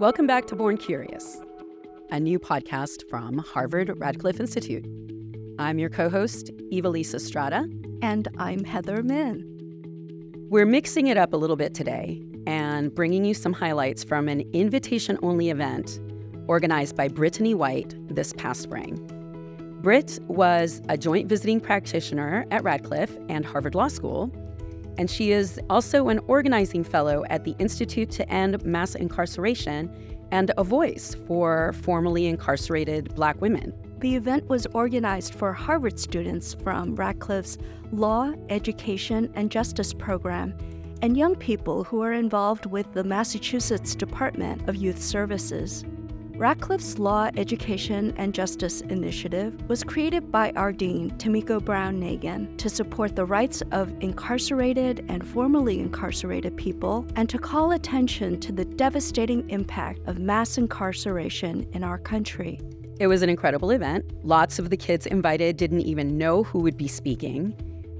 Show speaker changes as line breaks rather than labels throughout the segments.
Welcome back to Born Curious, a new podcast from Harvard Radcliffe Institute. I'm your co host, Ivelisse Estrada.
And I'm Heather Min.
We're mixing it up a little bit today and bringing you some highlights from an invitation only event organized by Brittany White this past spring. Britt was a joint visiting practitioner at Radcliffe and Harvard Law School, and she is also an organizing fellow at the Institute to End Mass Incarceration and a voice for formerly incarcerated Black women.
The event was organized for Harvard students from Radcliffe's Law, Education, and Justice program and young people who are involved with the Massachusetts Department of Youth Services. Radcliffe's Law, Education, and Justice Initiative was created by our dean, Tomiko Brown Nagin, to support the rights of incarcerated and formerly incarcerated people and to call attention to the devastating impact of mass incarceration in our country.
It was an incredible event. Lots of the kids invited didn't even know who would be speaking.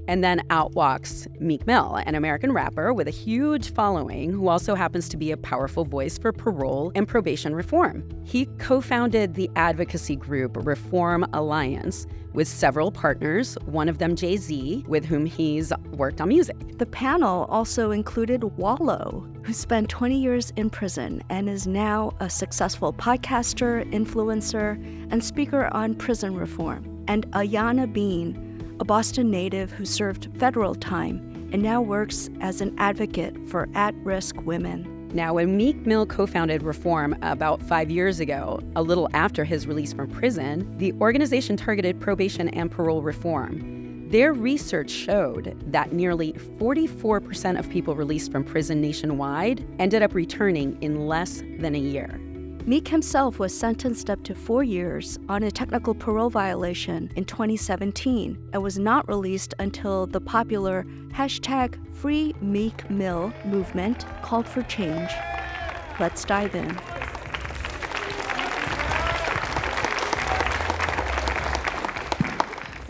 And then out walks Meek Mill, an American rapper with a huge following who also happens to be a powerful voice for parole and probation reform. He co founded the advocacy group Reform Alliance with several partners, one of them Jay Z, with whom he's worked on music.
The panel also included Wallo, who spent 20 years in prison and is now a successful podcaster, influencer, and speaker on prison reform, and Ayana Bean a Boston native who served federal time and now works as an advocate for at risk women.
Now, when Meek Mill co founded Reform about five years ago, a little after his release from prison, the organization targeted probation and parole reform. Their research showed that nearly 44% of people released from prison nationwide ended up returning in less than a year.
Meek himself was sentenced up to four years on a technical parole violation in 2017 and was not released until the popular hashtag Free Meek Mill movement called for change. Let's dive in.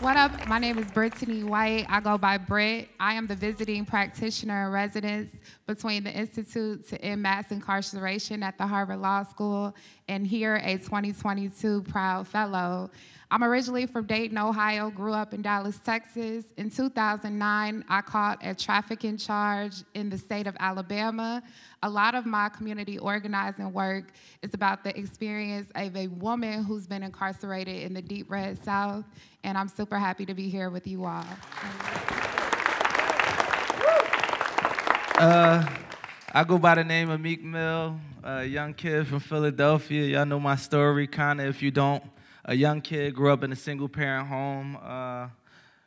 What up? My name is Brittany White. I go by Britt. I am the visiting practitioner in residence between the Institute to End Mass Incarceration at the Harvard Law School and here a 2022 Proud Fellow. I'm originally from Dayton, Ohio, grew up in Dallas, Texas. In 2009, I caught a trafficking charge in the state of Alabama. A lot of my community organizing work is about the experience of a woman who's been incarcerated in the deep red South, and I'm super happy to be here with you all.
Uh, I go by the name of Meek Mill, a young kid from Philadelphia. Y'all know my story, kind of. If you don't, a young kid, grew up in a single parent home. Uh,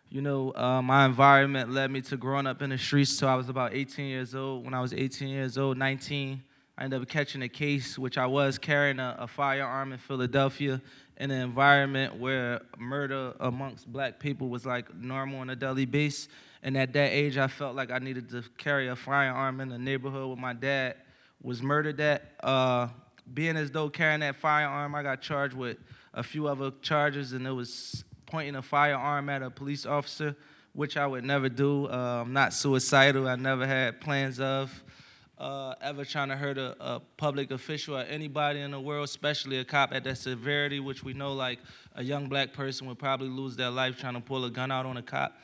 you know, uh, my environment led me to growing up in the streets till I was about 18 years old. When I was 18 years old, 19, I ended up catching a case, which I was carrying a, a firearm in Philadelphia in an environment where murder amongst black people was like normal on a daily basis. And at that age, I felt like I needed to carry a firearm in the neighborhood where my dad was murdered at. Uh, being as though carrying that firearm, I got charged with a few other charges, and it was pointing a firearm at a police officer, which I would never do. Uh, I'm not suicidal. I never had plans of uh, ever trying to hurt a, a, public official or anybody in the world, especially a cop at that severity, which we know like a young black person would probably lose their life trying to pull a gun out on a cop.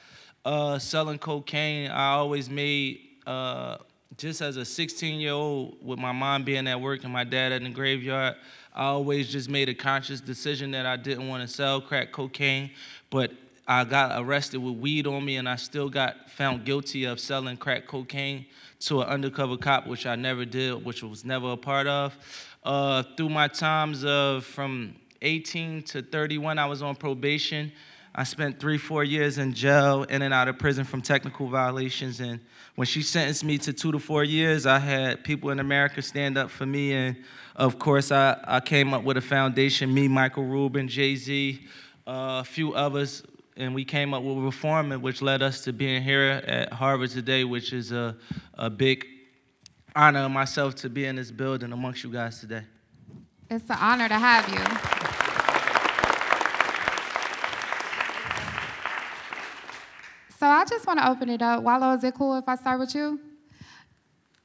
Uh, selling cocaine, I always made uh, just as a 16 year old with my mom being at work and my dad in the graveyard. I always just made a conscious decision that I didn't want to sell crack cocaine, but I got arrested with weed on me and I still got found guilty of selling crack cocaine to an undercover cop, which I never did, which was never a part of. Uh, through my times of from 18 to 31, I was on probation. I spent three, four years in jail, in and out of prison from technical violations. And when she sentenced me to two to four years, I had people in America stand up for me. And of course, I, I came up with a foundation me, Michael Rubin, Jay Z, uh, a few others. And we came up with Reform, which led us to being here at Harvard today, which is a, a big honor of myself to be in this building amongst you guys today.
It's an honor to have you. So I just want to open it up. Wallo, is it cool if I start with you?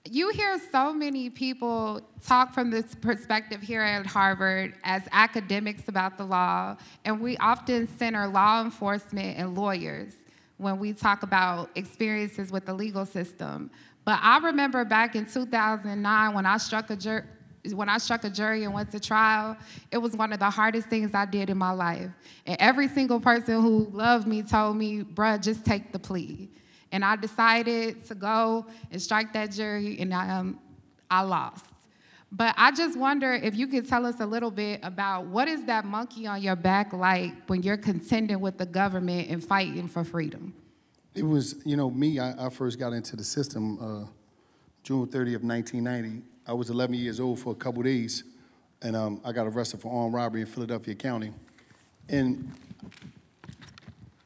You hear so many people talk from this perspective here at Harvard as academics about the law, and we often center law enforcement and lawyers when we talk about experiences with the legal system. But I remember back in 2009 when I struck a jury. When I struck a jury and went to trial, it was one of the hardest things I did in my life. And every single person who loved me told me, bruh, just take the plea. And I decided to go and strike that jury, and I, um, I lost. But I just wonder if you could tell us a little bit about what is that monkey on your back like when you're contending with the government and fighting for freedom?
It was, you know, me, I, I first got into the system uh, June 30th of 1990. I was 11 years old for a couple days, and um, I got arrested for armed robbery in Philadelphia County. And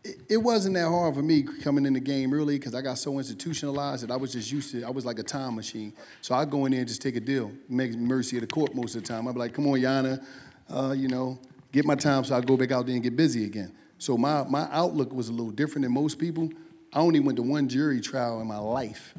it, wasn't that hard for me coming in the game early because I got so institutionalized that I was just used to, I was like a time machine. So I'd go in there and just take a deal, make mercy of the court most of the time. I'd be like, come on, Yana, uh, you know, get my time so I go back out there and get busy again. So my, my outlook was a little different than most people. I only went to one jury trial in my life.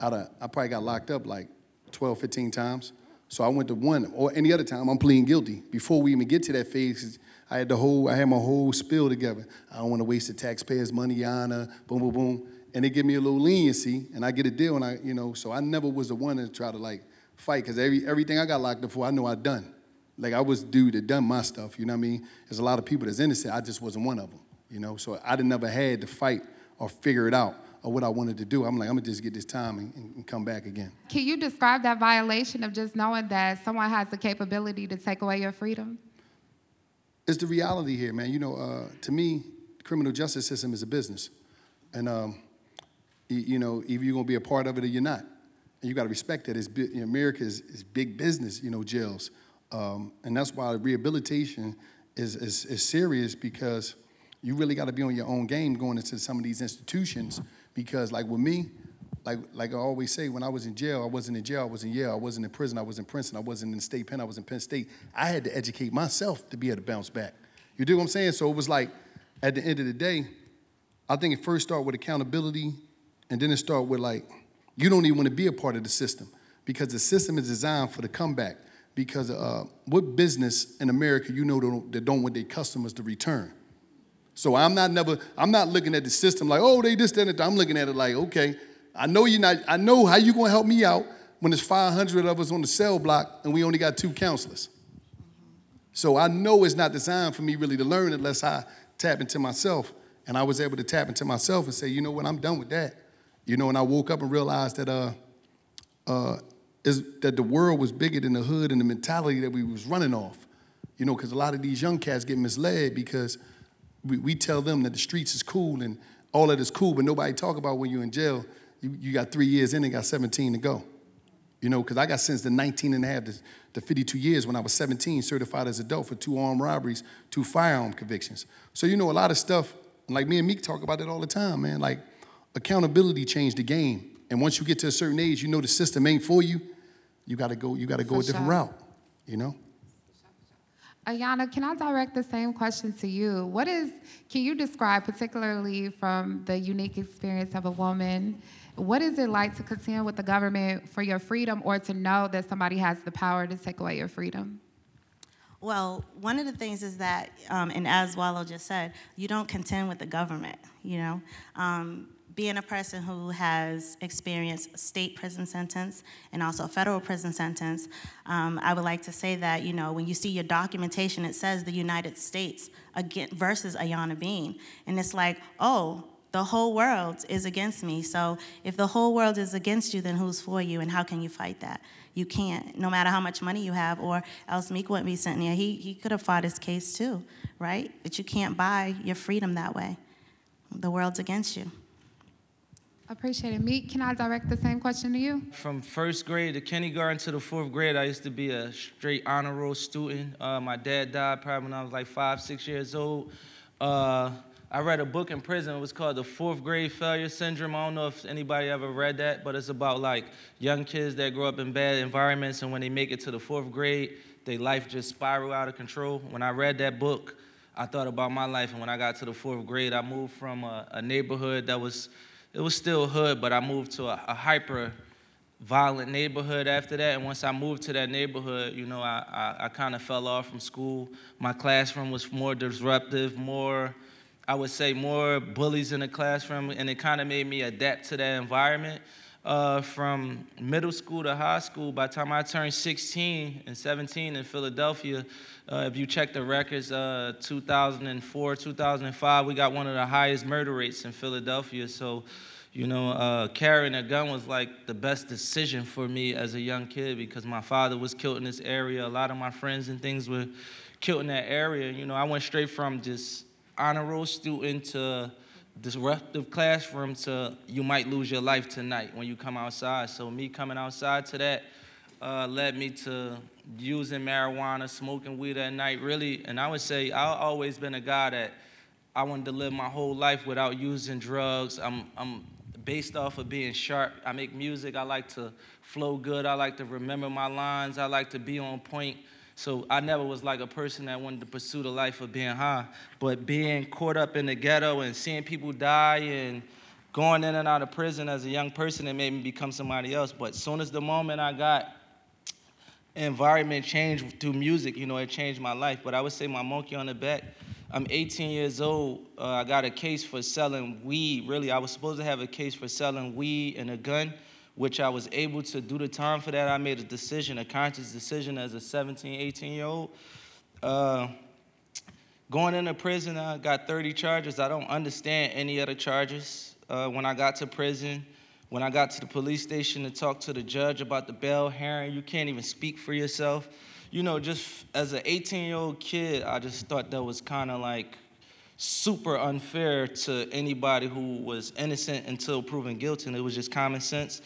Out of, I probably got locked up like 12, 15 times. So I went to one, or any other time, I'm pleading guilty. Before we even get to that phase, I had the whole, I had my whole spill together. I don't want to waste the taxpayers' money, Yana, boom, boom, boom. And they give me a little leniency, and I get a deal, and I, you know, so I never was the one to try to like fight, because every, everything I got locked up for, I know I done. Like I was dude that done my stuff, you know what I mean? There's a lot of people that's innocent, I just wasn't one of them, you know? So I never had to fight or figure it out or what I wanted to do. I'm like, I'm gonna just get this time and, and, come back again.
Can you describe that violation of just knowing that someone has the capability to take away your freedom?
It's the reality here, man. You know, uh, to me, criminal justice system is a business. And, um, you know, either you're gonna be a part of it or you're not. And you gotta respect that. It's, you know, America is, is, big business, you know, jails. Um, and that's why rehabilitation is, is, is serious because you really gotta be on your own game going into some of these institutions because like with me, like like I always say, when I was in jail, I wasn't in jail, I was in Yale, I wasn't in prison, I was in Princeton, I wasn't in state pen, I was in Penn State. I had to educate myself to be able to bounce back. You do what I'm saying? So it was like, at the end of the day, I think it first started with accountability, and then it started with like, you don't even want to be a part of the system because the system is designed for the comeback. Because uh, what business in America you know that don't want their customers to return? So I'm not never, I'm not looking at the system like, oh, they this, that, and that. I'm looking at it like, okay, I know you're not, I know how you gonna help me out when there's 500 of us on the cell block and we only got two counselors. So I know it's not designed for me really to learn unless I tap into myself. And I was able to tap into myself and say, you know what, I'm done with that. You know, and I woke up and realized that uh, uh, is that the world was bigger than the hood and the mentality that we was running off. You know, because a lot of these young cats get misled because we, we tell them that the streets is cool and all that is cool, but nobody talk about when you're in jail, you, you got three years in and got 17 to go. You know, because I got sentenced to 19 and a half to, to 52 years when I was 17, certified as adult for two armed robberies, two firearm convictions. So, you know, a lot of stuff, like me and Meek talk about it all the time, man. Like, accountability changed the game. And once you get to a certain age, you know the system ain't for you, you gotta go, you gotta go for a different sure. route, you know?
Ayana, can I direct the same question to you? What is, can you describe, particularly from the unique experience of a woman, what is it like to contend with the government for your freedom or to know that somebody has the power to take away your freedom?
Well, one of the things is that, um, and as Wallo just said, you don't contend with the government, you know? Um, being a person who has experienced state prison sentence and also a federal prison sentence, um, I would like to say that, you know, when you see your documentation, it says the United States against, versus Ayana Bean. And it's like, oh, the whole world is against me. So if the whole world is against you, then who's for you and how can you fight that? You can't, no matter how much money you have, or else Meek wouldn't be sitting there. He, he could have fought his case too, right? But you can't buy your freedom that way. The world's against you.
Appreciate it. Meek, can I direct the same question to you?
From first grade to kindergarten to the fourth grade, I used to be a straight honor roll student. Uh, my dad died probably when I was like five, six years old. Uh, I read a book in prison. It was called The Fourth Grade Failure Syndrome. I don't know if anybody ever read that, but it's about like young kids that grow up in bad environments, and when they make it to the fourth grade, their life just spiral out of control. When I read that book, I thought about my life, and when I got to the fourth grade, I moved from a, a neighborhood that was it was still hood, but I moved to a, a hyper violent neighborhood after that. And once I moved to that neighborhood, you know, I, I, I kind of fell off from school. My classroom was more disruptive, more, I would say, more bullies in the classroom, and it kind of made me adapt to that environment. Uh, from middle school to high school, by the time I turned 16 and 17 in Philadelphia, uh, if you check the records, uh, 2004, 2005, we got one of the highest murder rates in Philadelphia. So you know, uh, carrying a gun was like the best decision for me as a young kid because my father was killed in this area. A lot of my friends and things were killed in that area. You know, I went straight from just honor roll student to disruptive classroom to you might lose your life tonight when you come outside. So me coming outside to that uh, led me to using marijuana, smoking weed at night, really. And I would say I've always been a guy that I wanted to live my whole life without using drugs. I'm, I'm based off of being sharp. I make music. I like to flow good. I like to remember my lines. I like to be on point. So I never was like a person that wanted to pursue the life of being high. But being caught up in the ghetto and seeing people die and going in and out of prison as a young person, it made me become somebody else. But soon as the moment I got environment changed through music, you know, it changed my life. But I would say my monkey on the back I'm 18 years old. Uh, I got a case for selling weed. Really, I was supposed to have a case for selling weed and a gun, which I was able to do the time for that. I made a decision, a conscious decision as a 17, 18 year old. Uh, going into prison, I got 30 charges. I don't understand any other charges. Uh, when I got to prison, when I got to the police station to talk to the judge about the bail hearing, you can't even speak for yourself you know, just as an 18 year old kid, I just thought that was kind of like super unfair to anybody who was innocent until proven guilty, and it was just common sense.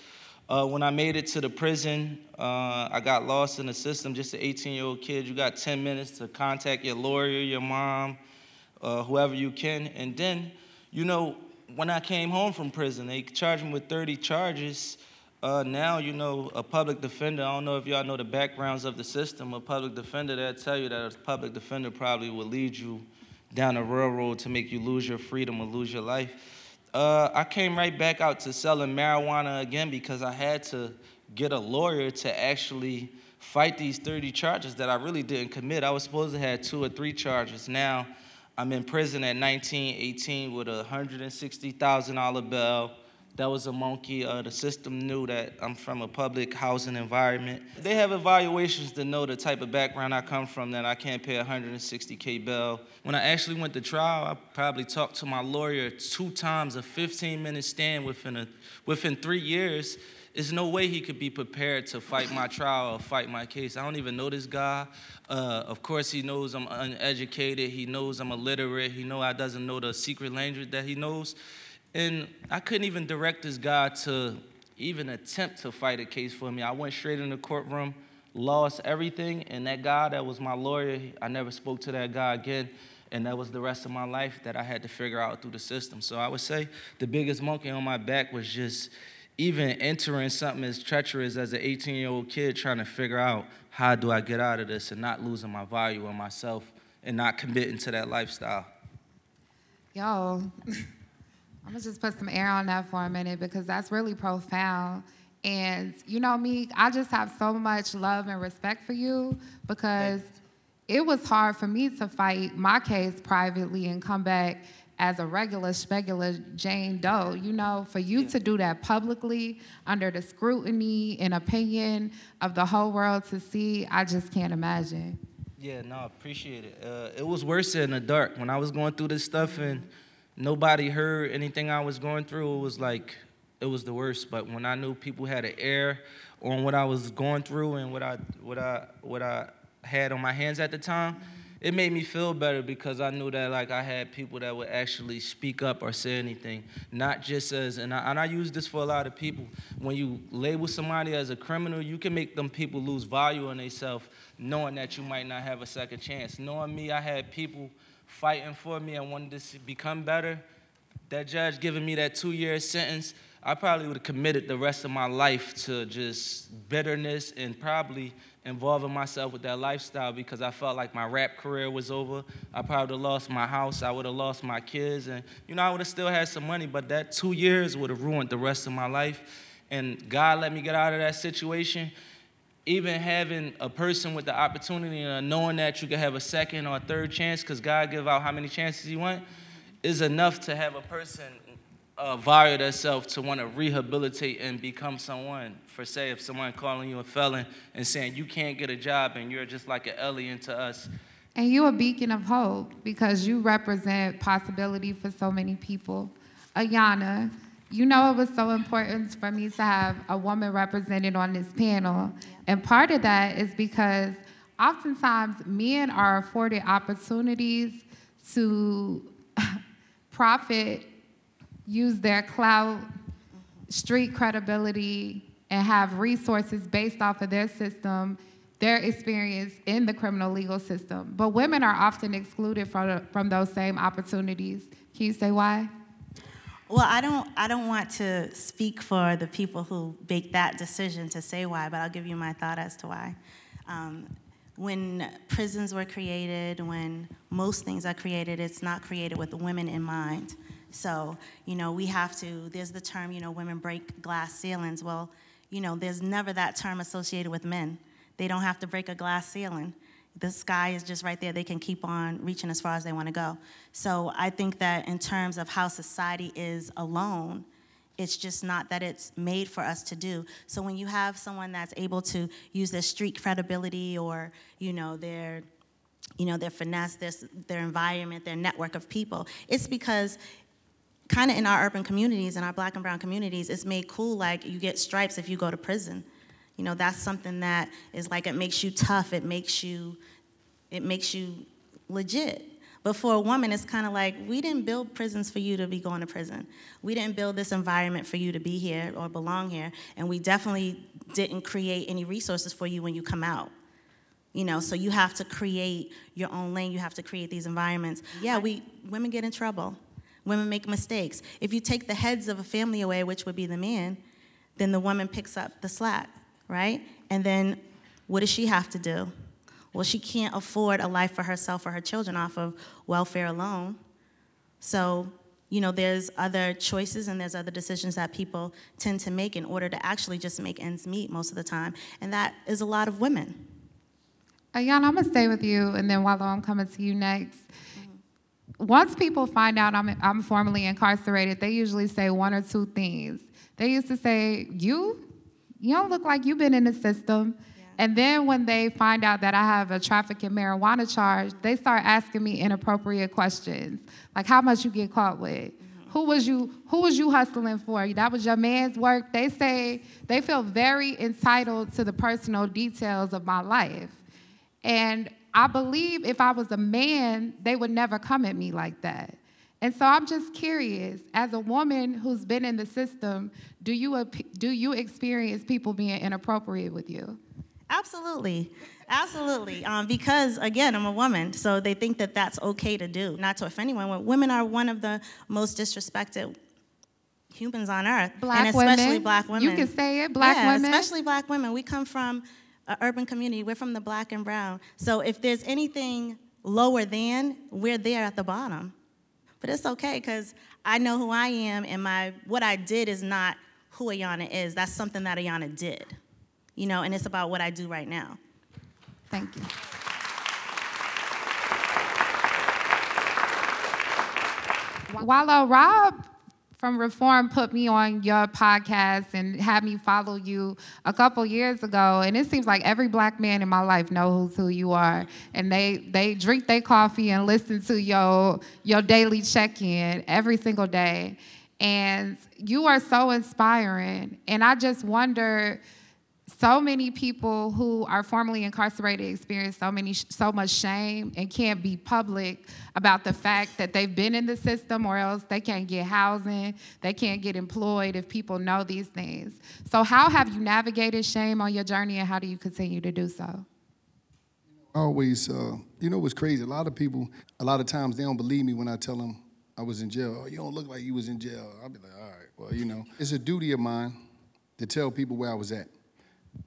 Uh, when I made it to the prison, uh, I got lost in the system. Just an 18 year old kid, you got 10 minutes to contact your lawyer, your mom, uh, whoever you can. And then, you know, when I came home from prison, they charged me with 30 charges. Uh, now, you know, a public defender, I don't know if y'all know the backgrounds of the system, a public defender, they'll tell you that a public defender probably will lead you down a railroad to make you lose your freedom or lose your life. Uh, I came right back out to selling marijuana again because I had to get a lawyer to actually fight these 30 charges that I really didn't commit. I was supposed to have two or three charges. Now, I'm in prison at 19, 18 with a $160,000 bail that was a monkey. Uh, the system knew that I'm from a public housing environment. They have evaluations to know the type of background I come from that I can't pay 160K bail. When I actually went to trial, I probably talked to my lawyer two times, a 15 minute stand within, a, within three years. There's no way he could be prepared to fight my trial or fight my case. I don't even know this guy. Uh, of course, he knows I'm uneducated. He knows I'm illiterate. He know I doesn't know the secret language that he knows. And I couldn't even direct this guy to even attempt to fight a case for me. I went straight in the courtroom, lost everything, and that guy that was my lawyer, I never spoke to that guy again. And that was the rest of my life that I had to figure out through the system. So I would say the biggest monkey on my back was just even entering something as treacherous as an 18 year old kid trying to figure out how do I get out of this and not losing my value in myself and not committing to that lifestyle.
Yo. I'm gonna just put some air on that for a minute because that's really profound. And you know me, I just have so much love and respect for you because it was hard for me to fight my case privately and come back as a regular, specular Jane Doe. You know, for you to do that publicly under the scrutiny and opinion of the whole world to see, I just can't imagine.
Yeah, no, I appreciate it. Uh, it was worse in the dark when I was going through this stuff and nobody heard anything I was going through. It was like it was the worst. But when I knew people had an air on what I was going through and what I what I what I had on my hands at the time, it made me feel better because I knew that like I had people that would actually speak up or say anything, not just as and I, and I use this for a lot of people. When you label somebody as a criminal, you can make them people lose value in themselves, knowing that you might not have a second chance. Knowing me, I had people fighting for me and wanted to become better, that judge giving me that two year sentence, I probably would have committed the rest of my life to just bitterness and probably involving myself with that lifestyle because I felt like my rap career was over. I probably lost my house, I would have lost my kids, and you know, I would have still had some money, but that two years would have ruined the rest of my life. and God let me get out of that situation, even having a person with the opportunity and knowing that you can have a second or a third chance, because God give out how many chances He want, is enough to have a person uh, vary themselves to want to rehabilitate and become someone. For say, if someone calling you a felon and saying you can't get a job and you're just like an alien to us,
And you a beacon of hope because you represent possibility for so many people. Ayana, you know it was so important for me to have a woman represented on this panel. And part of that is because oftentimes men are afforded opportunities to profit, use their clout, street credibility, and have resources based off of their system, their experience in the criminal legal system. But women are often excluded from, from those same opportunities. Can you say why?
Well, I don't, I don't want to speak for the people who make that decision to say why, but I'll give you my thought as to why. Um, when prisons were created, when most things are created, it's not created with women in mind. So, you know, we have to, there's the term, you know, women break glass ceilings. Well, you know, there's never that term associated with men. They don't have to break a glass ceiling. The sky is just right there. They can keep on reaching as far as they want to go. So I think that in terms of how society is alone, it's just not that it's made for us to do. So when you have someone that's able to use their street credibility or, you know, their you know, their finesse, their, their environment, their network of people. It's because kind of in our urban communities, in our black and brown communities, it's made cool like you get stripes if you go to prison. You know, that's something that is like it makes you tough, it makes you it makes you legit. But for a woman, it's kind of like we didn't build prisons for you to be going to prison. We didn't build this environment for you to be here or belong here, and we definitely didn't create any resources for you when you come out. You know, so you have to create your own lane. You have to create these environments. Yeah, we women get in trouble. Women make mistakes. If you take the heads of a family away, which would be the man, then the woman picks up the slack, right? And then what does she have to do? Well, she can't afford a life for herself or her children off of welfare alone. So, you know, there's other choices and there's other decisions that people tend to make in order to actually just make ends meet most of the time. And that is a lot of women.
Uh, Ayana, I'm gonna stay with you, and then Wallo, I'm coming to you next. Once people find out I'm, I'm formally incarcerated, they usually say one or two things. They used to say, "You, you don't look like you've been in the system." And then when they find out that I have a trafficking marijuana charge, they start asking me inappropriate questions, like how much you get caught with. Mm-hmm. Who was you who was you hustling for? That was your man's work. They say they feel very entitled to the personal details of my life. And I believe if I was a man, they would never come at me like that. And so I'm just curious, as a woman who's been in the system, do you do you experience people being inappropriate with you?
Absolutely, absolutely. Um, because again, I'm a woman, so they think that that's okay to do. Not to offend anyone, women are one of the most disrespected humans on earth,
black
and especially
women.
black women.
You can say it, black
yeah,
women,
especially black women. We come from an urban community. We're from the black and brown. So if there's anything lower than, we're there at the bottom. But it's okay because I know who I am, and my what I did is not who Ayana is. That's something that Ayana did you know, and it's about what I do right now.
Thank you. Wallo Rob from Reform put me on your podcast and had me follow you a couple years ago, and it seems like every black man in my life knows who you are, and they they drink their coffee and listen to your your daily check-in every single day, and you are so inspiring, and I just wonder so many people who are formerly incarcerated experience so many so much shame and can't be public about the fact that they've been in the system or else they can't get housing they can't get employed if people know these things. So how have you navigated shame on your journey and how do you continue to do so?
Always uh, you know what's crazy? A lot of people a lot of times they don't believe me when i tell them i was in jail. Oh you don't look like you was in jail. I'll be like all right well you know. It's a duty of mine to tell people where i was at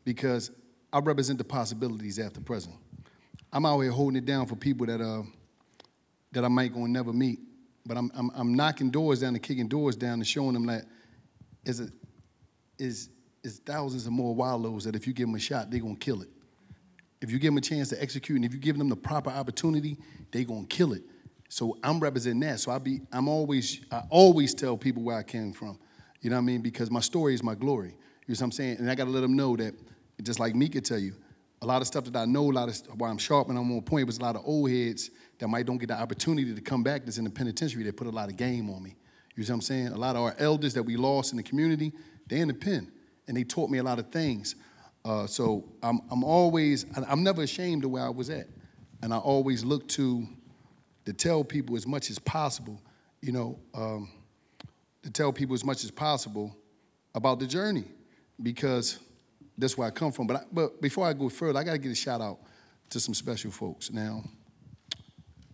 because I represent the possibilities after present. I'm out here holding it down for people that uh, that I might gonna never meet, but I'm, I'm, I'm knocking doors down and kicking doors down and showing them that is a, is is thousands of more Wallows that if you give them a shot, they're gonna kill it. If you give them a chance to execute, and if you give them the proper opportunity, they're gonna kill it. So I'm representing that. So I be, I'm always, I always tell people where I came from. You know what I mean? Because my story is my glory. You know what I'm saying? And I gotta let them know that, just like me could tell you, a lot of stuff that I know, a lot of why I'm sharp and I'm on point, was a lot of old heads that might don't get the opportunity to come back that's in the penitentiary that put a lot of game on me. You see what I'm saying? A lot of our elders that we lost in the community, they in the pen, and they taught me a lot of things. Uh, so I'm, I'm always, I'm never ashamed of where I was at, and I always look to to tell people as much as possible, you know, um, to tell people as much as possible about the journey, because that's where I come from. But, I, but before I go further, I got to give a shout out to some special folks. Now,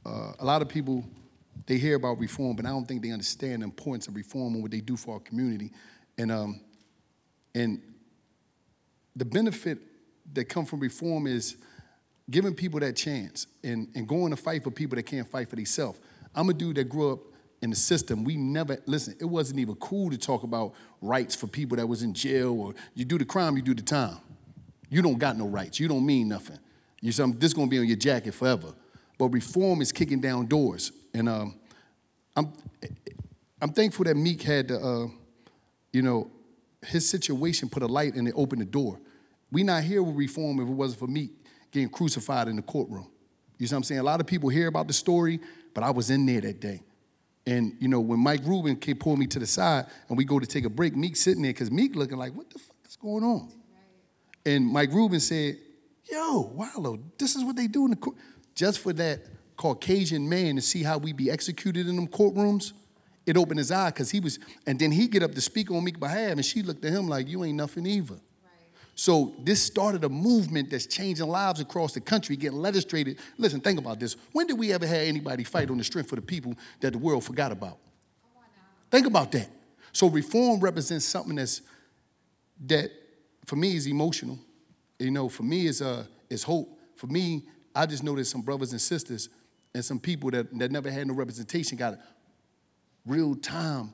uh, a lot of people they hear about reform, but I don't think they understand the importance of reform and what they do for our community. And um, and the benefit that come from reform is giving people that chance and, and going to fight for people that can't fight for themselves. I'm a dude that grew up in the system. We never, listen, it wasn't even cool to talk about rights for people that was in jail or you do the crime, you do the time. You don't got no rights. You don't mean nothing. You say, this gonna be on your jacket forever. But reform is kicking down doors. And um, I'm, I'm thankful that Meek had, uh, you know, his situation put a light and it opened the door. We not here with reform if it wasn't for Meek getting crucified in the courtroom. You see what I'm saying? A lot of people hear about the story, but I was in there that day. And you know, when Mike Rubin came pull me to the side and we go to take a break, Meek sitting there because Meek looking like, what the fuck is going on? And Mike Rubin said, Yo, Wallo, this is what they do in the court. Just for that Caucasian man to see how we be executed in them courtrooms, it opened his eye because he was, and then he get up to speak on Meek's behalf, and she looked at him like, you ain't nothing either. So this started a movement that's changing lives across the country, getting legislated. Listen, think about this. When did we ever have anybody fight on the strength of the people that the world forgot about? Think about that. So reform represents something that's that for me is emotional. You know, for me is uh is hope. For me, I just know there's some brothers and sisters and some people that, that never had no representation got real time,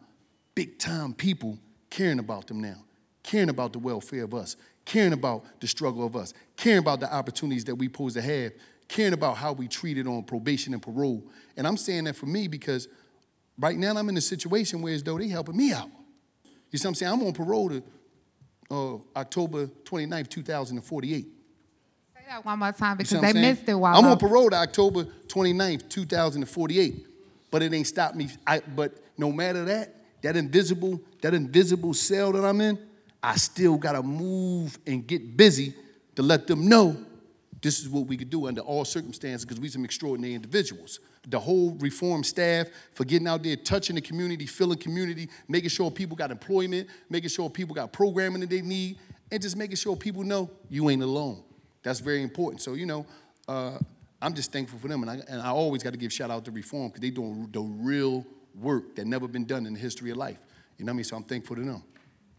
big time people caring about them now, caring about the welfare of us, caring about the struggle of us, caring about the opportunities that we pose to have, caring about how we treated on probation and parole. And I'm saying that for me because right now I'm in a situation where as though they helping me out. You see what I'm saying? I'm on parole to uh, October 29th, 2048.
Say that one more time because they missed it while
I'm on parole to October 29th, 2048. But it ain't stopped me. I, but no matter that, that invisible, that invisible cell that I'm in, I still gotta move and get busy to let them know this is what we could do under all circumstances because we some extraordinary individuals. The whole reform staff for getting out there, touching the community, filling community, making sure people got employment, making sure people got programming that they need, and just making sure people know you ain't alone. That's very important. So, you know, uh, I'm just thankful for them. And I, and I always got to give shout out to Reform because they doing the real work that never been done in the history of life. You know what I mean? So I'm thankful to them.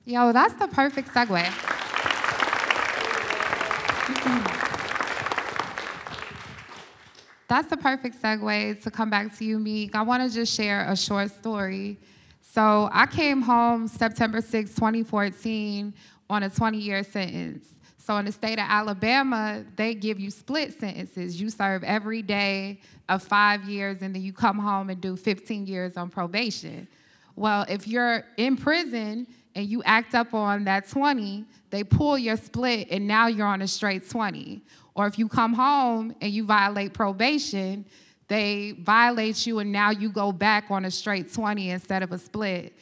Yo, that's the perfect segue. that's the perfect segue to come back to you, Meek. I want to just share a short story. So I came home September 6, 2014, on a 20 year sentence. So in the state of Alabama, they give you split sentences. You serve every day of five years, and then you come home and do 15 years on probation. Well, if you're in prison, and you act up on that 20, they pull your split and now you're on a straight 20. Or if you come home and you violate probation, they violate you and now you go back on a straight 20 instead of a split.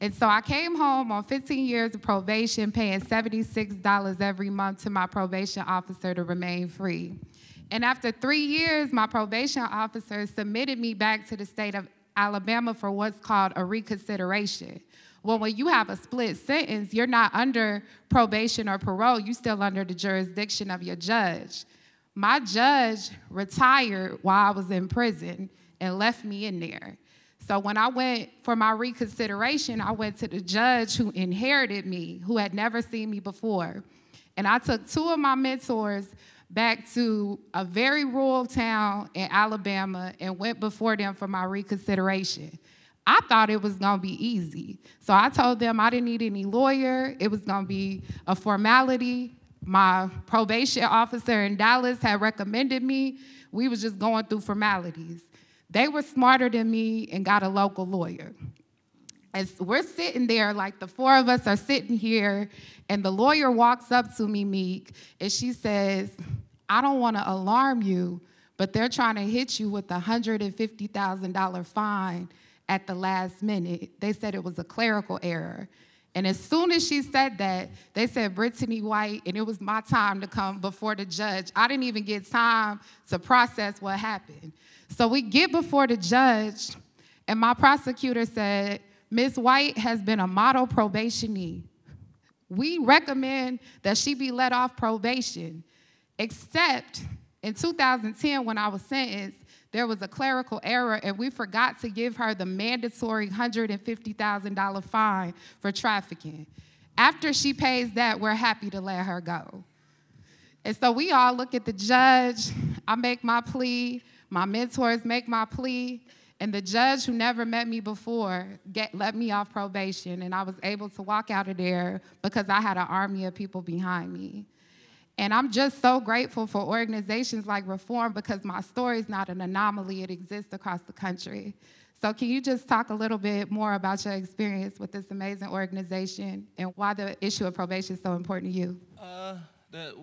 And so I came home on 15 years of probation, paying $76 every month to my probation officer to remain free. And after three years, my probation officer submitted me back to the state of Alabama for what's called a reconsideration. Well, when you have a split sentence, you're not under probation or parole, you're still under the jurisdiction of your judge. My judge retired while I was in prison and left me in there. So when I went for my reconsideration, I went to the judge who inherited me, who had never seen me before. And I took two of my mentors back to a very rural town in Alabama and went before them for my reconsideration. I thought it was gonna be easy. So I told them I didn't need any lawyer, it was gonna be a formality. My probation officer in Dallas had recommended me. We was just going through formalities. They were smarter than me and got a local lawyer. As we're sitting there, like the four of us are sitting here, and the lawyer walks up to me, Meek, and she says, I don't wanna alarm you, but they're trying to hit you with a $150,000 fine at the last minute. They said it was a clerical error. And as soon as she said that, they said Brittany White, and it was my time to come before the judge. I didn't even get time to process what happened. So we get before the judge, and my prosecutor said, Ms. White has been a model probationee. We recommend that she be let off probation, except in 2010 when I was sentenced, there was a clerical error and we forgot to give her the mandatory $150,000 fine for trafficking. After she pays that, we're happy to let her go. And so we all look at the judge, I make my plea, my mentors make my plea, and the judge who never met me before get, let me off probation, and I was able to walk out of there because I had an army of people behind me. And I'm just so grateful for organizations like Reform because my story is not an anomaly, it exists across the country. So, can you just talk a little bit more about your experience with this amazing organization and why the issue of probation is so important to you?
Uh, the,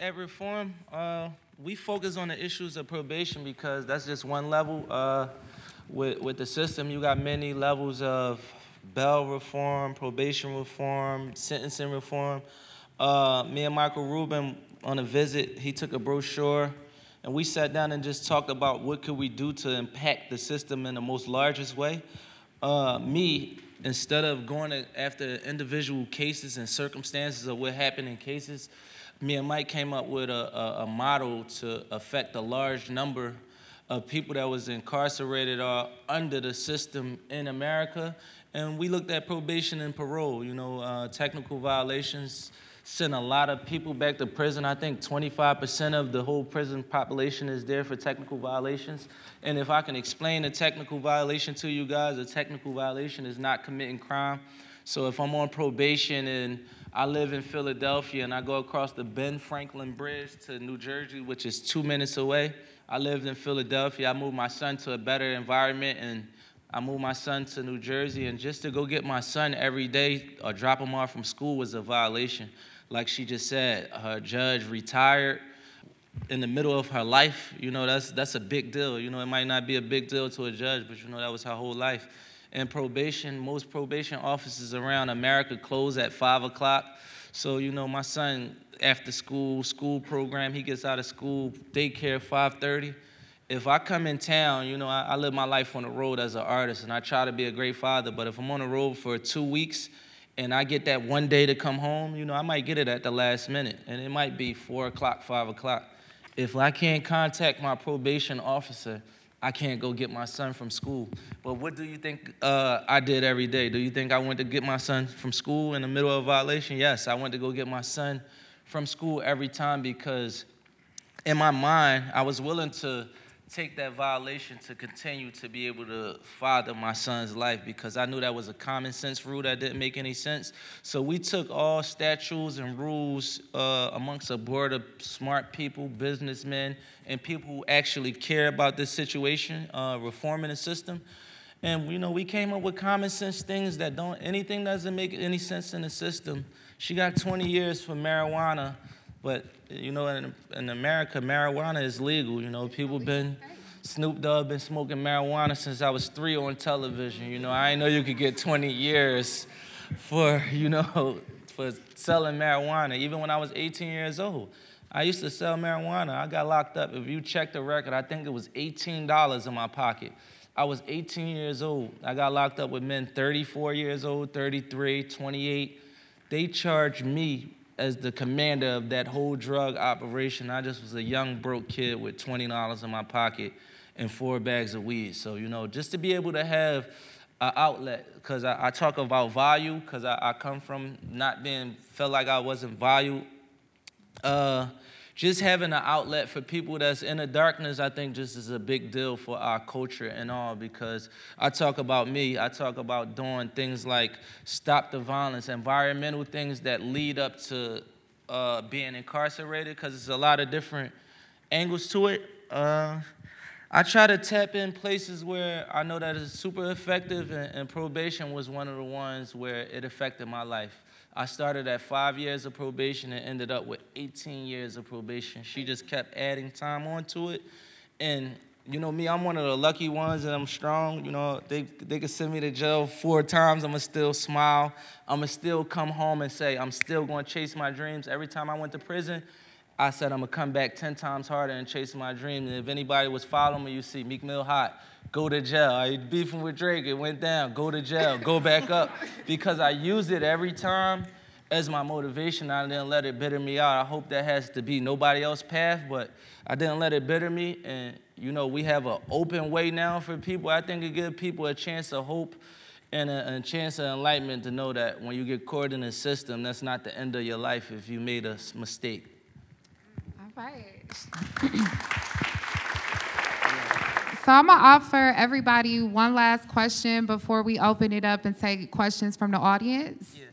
at Reform, uh, we focus on the issues of probation because that's just one level. Uh, with, with the system, you got many levels of bail reform, probation reform, sentencing reform. Uh, me and Michael Rubin on a visit, he took a brochure and we sat down and just talked about what could we do to impact the system in the most largest way. Uh, me, instead of going after individual cases and circumstances of what happened in cases, me and Mike came up with a, a, a model to affect a large number of people that was incarcerated or under the system in America. And we looked at probation and parole, you know, uh, technical violations, sent a lot of people back to prison. I think 25% of the whole prison population is there for technical violations. And if I can explain a technical violation to you guys, a technical violation is not committing crime. So if I'm on probation and I live in Philadelphia and I go across the Ben Franklin Bridge to New Jersey, which is two minutes away, I lived in Philadelphia. I moved my son to a better environment and I moved my son to New Jersey. And just to go get my son every day or drop him off from school was a violation like she just said, her judge retired in the middle of her life. You know, that's that's a big deal. You know, it might not be a big deal to a judge, but you know that was her whole life. And probation, most probation offices around America close at five o'clock. So you know, my son after school school program, he gets out of school daycare 5:30. If I come in town, you know, I, I live my life on the road as an artist, and I try to be a great father. But if I'm on the road for two weeks and I get that one day to come home, you know, I might get it at the last minute, and it might be four o'clock, five o'clock. If I can't contact my probation officer, I can't go get my son from school. But what do you think uh, I did every day? Do you think I went to get my son from school in the middle of a violation? Yes, I went to go get my son from school every time because in my mind, I was willing to take that violation to continue to be able to father my son's life because I knew that was a common sense rule that didn't make any sense. So we took all statutes and rules uh, amongst a board of smart people, businessmen, and people who actually care about this situation, uh, reforming the system. And you know, we came up with common sense things that don't anything doesn't make any sense in the system. She got 20 years for marijuana but you know, in, in America, marijuana is legal. You know, people been Snoop Dogg been smoking marijuana since I was three on television. You know, I know you could get 20 years for you know for selling marijuana. Even when I was 18 years old, I used to sell marijuana. I got locked up. If you check the record, I think it was $18 in my pocket. I was 18 years old. I got locked up with men 34 years old, 33, 28. They charged me as the commander of that whole drug operation, I just was a young broke kid with $20 in my pocket and four bags of weed. So, you know, just to be able to have an outlet, because I, I, talk about value, because I, I, come from not being, felt like I wasn't valued. Uh, just having an outlet for people that's in the darkness, I think just is a big deal for our culture and all because I talk about me, I talk about doing things like stop the violence, environmental things that lead up to uh, being incarcerated because there's a lot of different angles to it. Uh, I try to tap in places where I know that it's super effective, and, and probation was one of the ones where it affected my life. I started at five years of probation and ended up with 18 years of probation. She just kept adding time onto it. And you know me, I'm one of the lucky ones and I'm strong. You know, they, they could send me to jail four times, I'm gonna still smile. I'm gonna still come home and say, I'm still gonna chase my dreams. Every time I went to prison, I said I'm gonna come back 10 times harder and chase my dreams. And if anybody was following me, you see Meek Mill hot, go to jail. I beefing with Drake, it went down, go to jail, go back up. Because I used it every time as my motivation. I didn't let it bitter me out. I hope that has to be nobody else's path, but I didn't let it bitter me. And you know, we have an open way now for people. I think it gives people a chance of hope and a, a, chance of enlightenment to know that when you get caught in a system, that's not the end of your life if you made a mistake.
All right. So I'm gonna offer everybody one last question before we open it up and take questions from the audience. Yeah.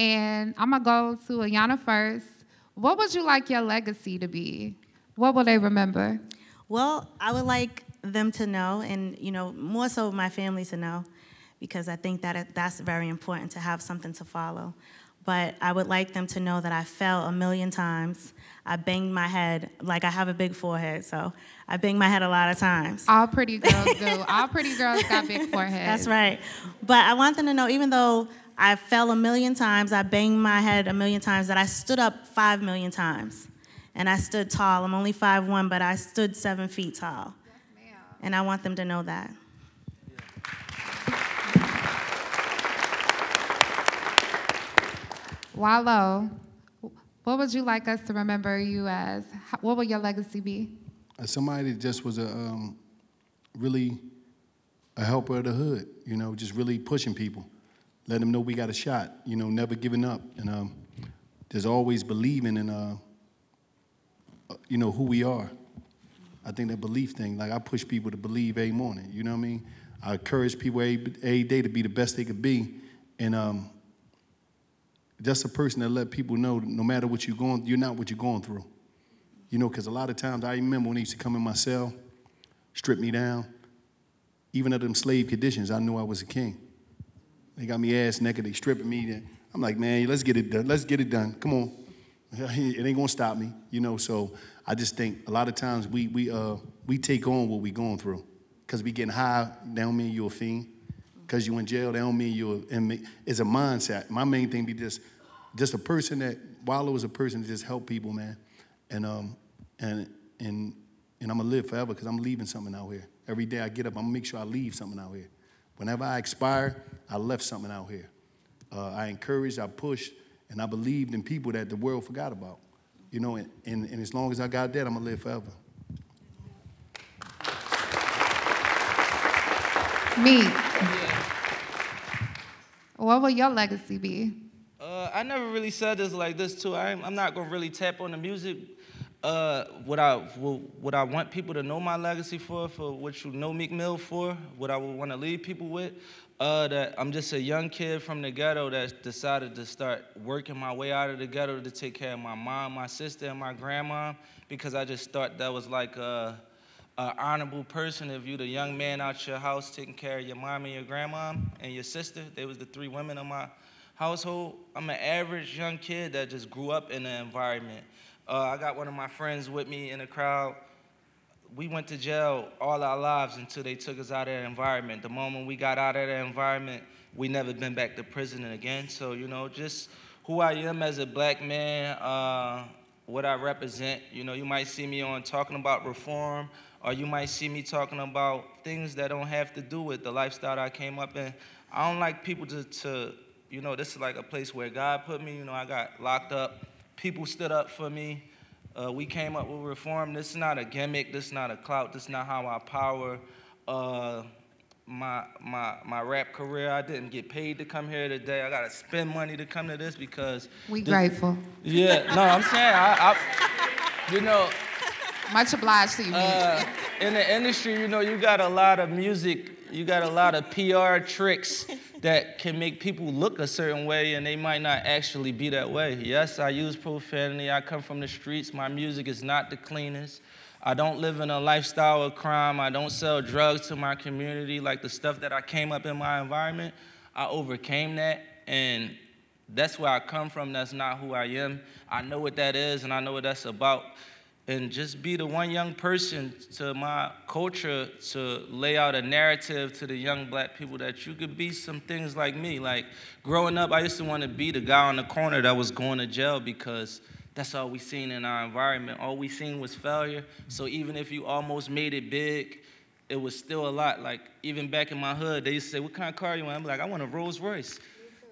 And I'm gonna go to Ayana first. What would you like your legacy to be? What will they remember?
Well, I would like them to know, and you know, more so my family to know, because I think that that's very important to have something to follow. But I would like them to know that I fell a million times. I banged my head, like I have a big forehead, so I banged my head a lot of times.
All pretty girls do. All pretty girls got big foreheads.
That's right. But I want them to know, even though I fell a million times, I banged my head a million times, that I stood up five million times. And I stood tall. I'm only five one, but I stood seven feet tall. Yes, and I want them to know that.
Wallo, what would you like us to remember you as? What will your legacy be?
As somebody that just was a um, really a helper of the hood, you know, just really pushing people, letting them know we got a shot, you know, never giving up, and um, there's always believing in, uh, uh, you know, who we are. I think that belief thing, like I push people to believe every morning, you know what I mean? I encourage people every, every day to be the best they could be, and um, just a person that let people know no matter what you're going, you're not what you're going through. You know, because a lot of times I remember when they used to come in my cell, strip me down, even under them slave conditions, I knew I was a king. They got me ass naked, they stripping me. I'm like, man, let's get it done. Let's get it done. Come on. It ain't gonna stop me, you know. So I just think a lot of times we we uh we take on what we going through. Cause we getting high, that don't you're a fiend. Cause you in jail, that don't mean you're in it's a mindset. My main thing be just just a person that Wallo was a person to just help people, man. And um and and and I'm gonna live forever because I'm leaving something out here. Every day I get up, I'm gonna make sure I leave something out here. Whenever I expire, I left something out here. Uh, I encouraged, I pushed, and I believed in people that the world forgot about. You know, and, and, and as long as I got that, I'm gonna live forever.
Me. What will your legacy be?
Uh, I never really said this like this too. I'm, I'm not gonna really tap on the music uh, what I what I want people to know my legacy for, for what you know Meek Mill for, what I would want to leave people with, uh, that I'm just a young kid from the ghetto that decided to start working my way out of the ghetto to take care of my mom, my sister, and my grandma, because I just thought that was like a, a honorable person if you the young man out your house taking care of your mom and your grandma and your sister. They was the three women in my household. I'm an average young kid that just grew up in the environment uh, I got one of my friends with me in the crowd. We went to jail all our lives until they took us out of that environment. The moment we got out of that environment, we never been back to prison again. So, you know, just who I am as a black man, uh, what I represent. You know, you might see me on talking about reform, or you might see me talking about things that don't have to do with the lifestyle I came up in. I don't like people to, to you know, this is like a place where God put me. You know, I got locked up people stood up for me. Uh, we came up with reform. This is not a gimmick. This is not a clout. This is not how I power uh, my my my rap career. I didn't get paid to come here today. I gotta spend money to come to this because
we
this,
grateful.
Yeah, no, I'm saying I, I You know,
Much obliged to you,
uh, in the industry, you know, you got a lot of music, you got a lot of PR tricks that can make people look a certain way and they might not actually be that way. Yes, I use profanity. I come from the streets. My music is not the cleanest. I don't live in a lifestyle of crime. I don't sell drugs to my community. Like the stuff that I came up in my environment, I overcame that. And that's where I come from. That's not who I am. I know what that is and I know what that's about and just be the one young person to my culture to lay out a narrative to the young black people that you could be some things like me. Like growing up, I used to want to be the guy on the corner that was going to jail because that's all we seen in our environment. All we seen was failure. So even if you almost made it big, it was still a lot. Like even back in my hood, they used to say, "What kind of car you want?" I'm like, "I want a Rolls Royce."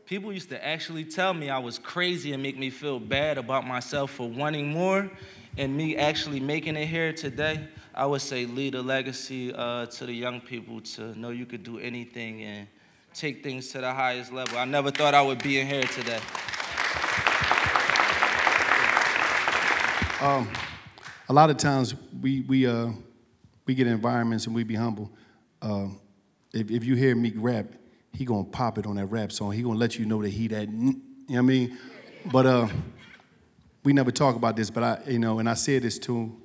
People used to actually tell me I was crazy and make me feel bad about myself for wanting more and me actually making it here today, I would say lead a legacy uh, to the young people to know you could do anything and take things to the highest level. I never thought I would be in here today.
Um, a lot of times we we uh we get environments and we be humble. Uh, if if you hear Meek rap, he gonna pop it on that rap song. He gonna let you know that he that you know what I mean. But uh, we never talk about this, but I, you know, and I said this to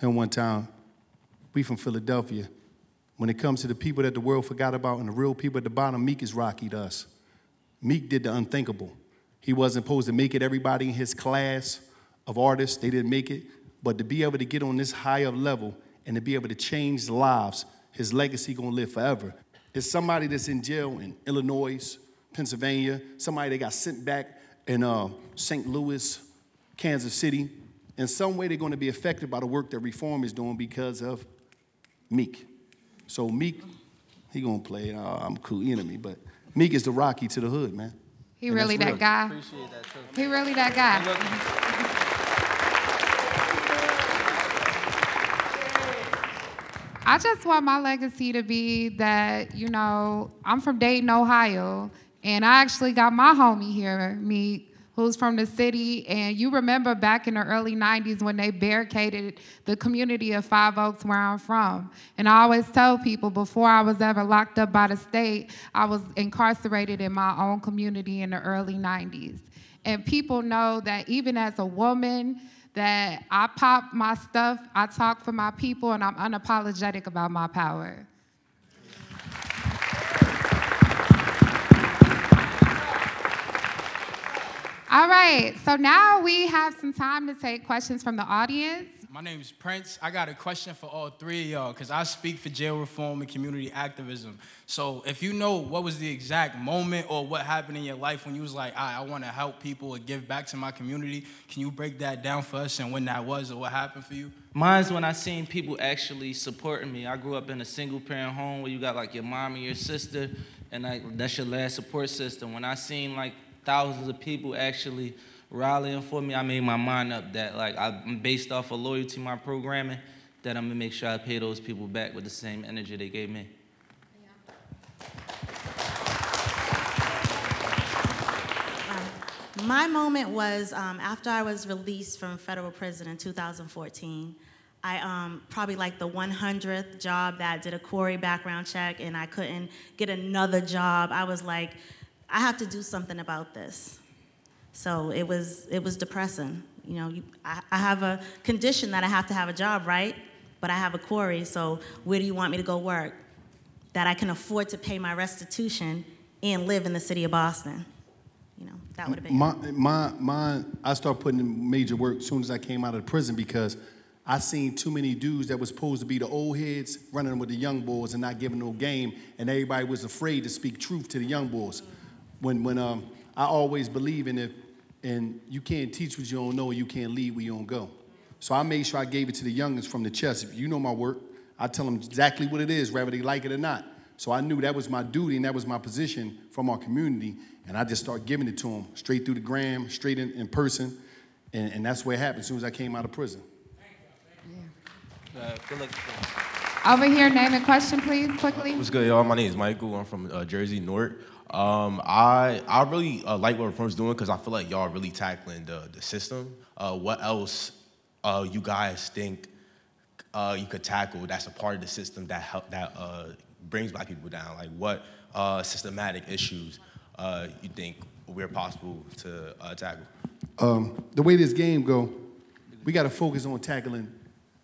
him one time. We from Philadelphia. When it comes to the people that the world forgot about and the real people at the bottom, Meek is Rocky to us. Meek did the unthinkable. He wasn't supposed to make it. Everybody in his class of artists, they didn't make it. But to be able to get on this higher level and to be able to change lives, his legacy gonna live forever. It's somebody that's in jail in Illinois, Pennsylvania, somebody that got sent back in uh, St. Louis, Kansas City. In some way, they're going to be affected by the work that Reform is doing because of Meek. So Meek, he gonna play. Uh, I'm cool, enemy, but Meek is the Rocky to the hood, man.
He
And
really that
real.
guy.
Appreciate that too.
He really that guy. I just want my legacy to be that, you know, I'm from Dayton, Ohio, and I actually got my homie here, Meek, who's from the city. And you remember back in the early 90s when they barricaded the community of Five Oaks where I'm from. And I always tell people before I was ever locked up by the state, I was incarcerated in my own community in the early 90s. And people know that even as a woman, that I pop my stuff, I talk for my people, and I'm unapologetic about my power. All right, so now we have some time to take questions from the audience.
My name is Prince. I got a question for all three of y'all because I speak for jail reform and community activism. So if you know what was the exact moment or what happened in your life when you was like, I, I want to help people and give back to my community, can you break that down for us and when that was or what happened for you?
Mine's when I seen people actually supporting me. I grew up in a single parent home where you got like your mom and your sister, and like that's your last support system. When I seen like thousands of people actually rallying for me, I made my mind up that like I'm based off of loyalty my programming, that I'm gonna make sure I pay those people back with the same energy they gave me.
My moment was um, after I was released from federal prison in 2014. I um, probably like the 100th job that did a CORI background check, and I couldn't get another job. I was like, I have to do something about this. So it was it was depressing. You know, you, I, I have a condition that I have to have a job, right? But I have a CORI, so where do you want me to go work? That I can afford to pay my restitution and live in the city of Boston. You know, that would have been.
My, my, my, I started putting in major work as soon as I came out of prison because I seen too many dudes that was supposed to be the old heads running with the young boys and not giving no game, and everybody was afraid to speak truth to the young boys. When, when um, I always believe in if, and you can't teach what you don't know, you can't lead where you don't go. So I made sure I gave it to the youngins from the chest. If you know my work, I tell them exactly what it is, whether they like it or not. So I knew that was my duty and that was my position from our community, and I just started giving it to them straight through the gram, straight in, in person, and, and that's what happened as soon as I came out of prison.
Uh, good luck.
Over here, name and question, please, quickly.
What's good, y'all? My name is Michael. I'm from uh, Jersey, North. Um, I I really uh, like what Reform's doing because I feel like y'all really tackling the the system. Uh, what else uh, you guys think uh, you could tackle that's a part of the system that help, that uh, brings black people down? Like what uh, systematic issues uh, you think we're possible to uh, tackle?
Um, the way this game go, we got to focus on tackling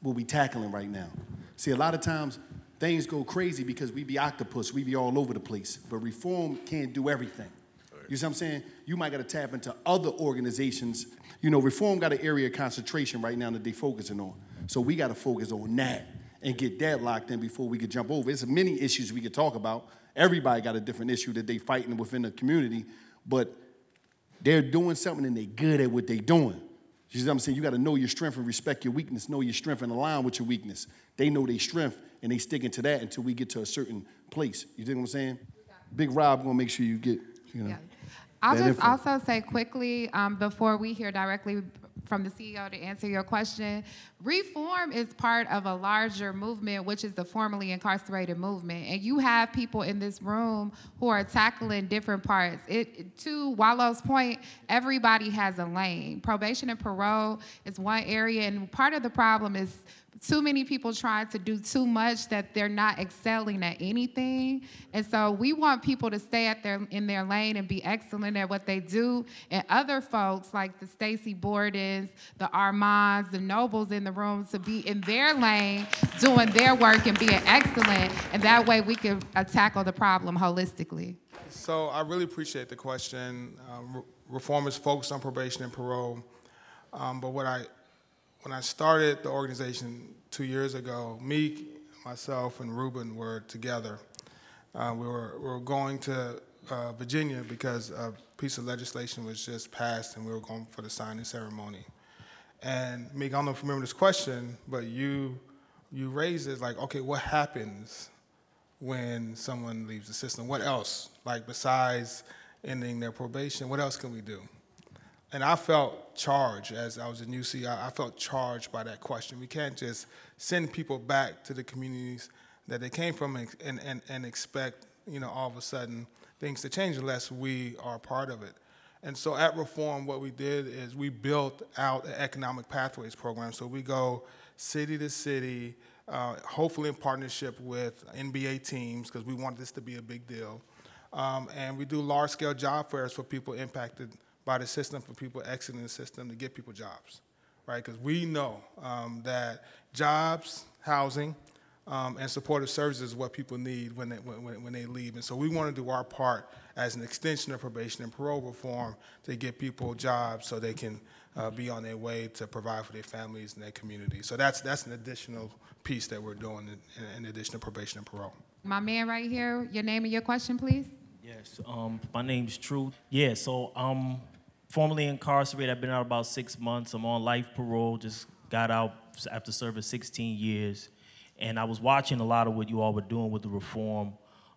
what we tackling right now. See, a lot of times things go crazy because we be octopus, we be all over the place. But reform can't do everything. You see what I'm saying? You might got to tap into other organizations. You know, reform got an area of concentration right now that they focusing on. So we got to focus on that and get that locked in before we could jump over. It's many issues we could talk about. Everybody got a different issue that they fighting within the community, but they're doing something and they good at what they doing. You see what I'm saying? You got to know your strength and respect your weakness. Know your strength and align with your weakness. They know their strength and they sticking to that until we get to a certain place. You think what I'm saying? Big Rob gonna make sure you get, you know.
Yeah. I'll just
info.
also say quickly, um, before we hear directly from the CEO to answer your question, reform is part of a larger movement, which is the formerly incarcerated movement. And you have people in this room who are tackling different parts. It, to Wallo's point, everybody has a lane. Probation and parole is one area, and part of the problem is too many people try to do too much that they're not excelling at anything. And so we want people to stay at their in their lane and be excellent at what they do. And other folks like the Stacey Bordens, the Armands, the Nobles in the room to be in their lane, doing their work and being excellent. And that way we can uh, tackle the problem holistically.
So I really appreciate the question. Um, re- reform is focused on probation and parole, um, but what I, when I started the organization two years ago, me, myself, and Rubin were together. Uh, we were we were going to uh, Virginia because a piece of legislation was just passed, and we were going for the signing ceremony. And Meek, I don't know if you remember this question, but you you raised it like, okay, what happens when someone leaves the system? What else, like besides ending their probation, what else can we do? And I felt charged as I was in UC. I, I felt charged by that question. We can't just send people back to the communities that they came from and, and, and, and expect, you know, all of a sudden things to change unless we are part of it. And so at Reform, what we did is we built out an economic pathways program. So we go city to city, uh, hopefully in partnership with NBA teams, because we want this to be a big deal. Um, and we do large scale job fairs for people impacted by the system, for people exiting the system to get people jobs, right? Because we know um, that jobs, housing, um, and supportive services is what people need when they, when, when they leave. And so we want to do our part as an extension of probation and parole reform to get people jobs so they can uh, be on their way to provide for their families and their communities. So that's, that's an additional piece that we're doing in, in addition to probation and parole.
My man right here, your name and your question, please.
Yes, um, my name's Truth. Yeah, so I'm formerly incarcerated. I've been out about six months. I'm on life parole. Just got out after serving 16 years, and I was watching a lot of what you all were doing with the Reform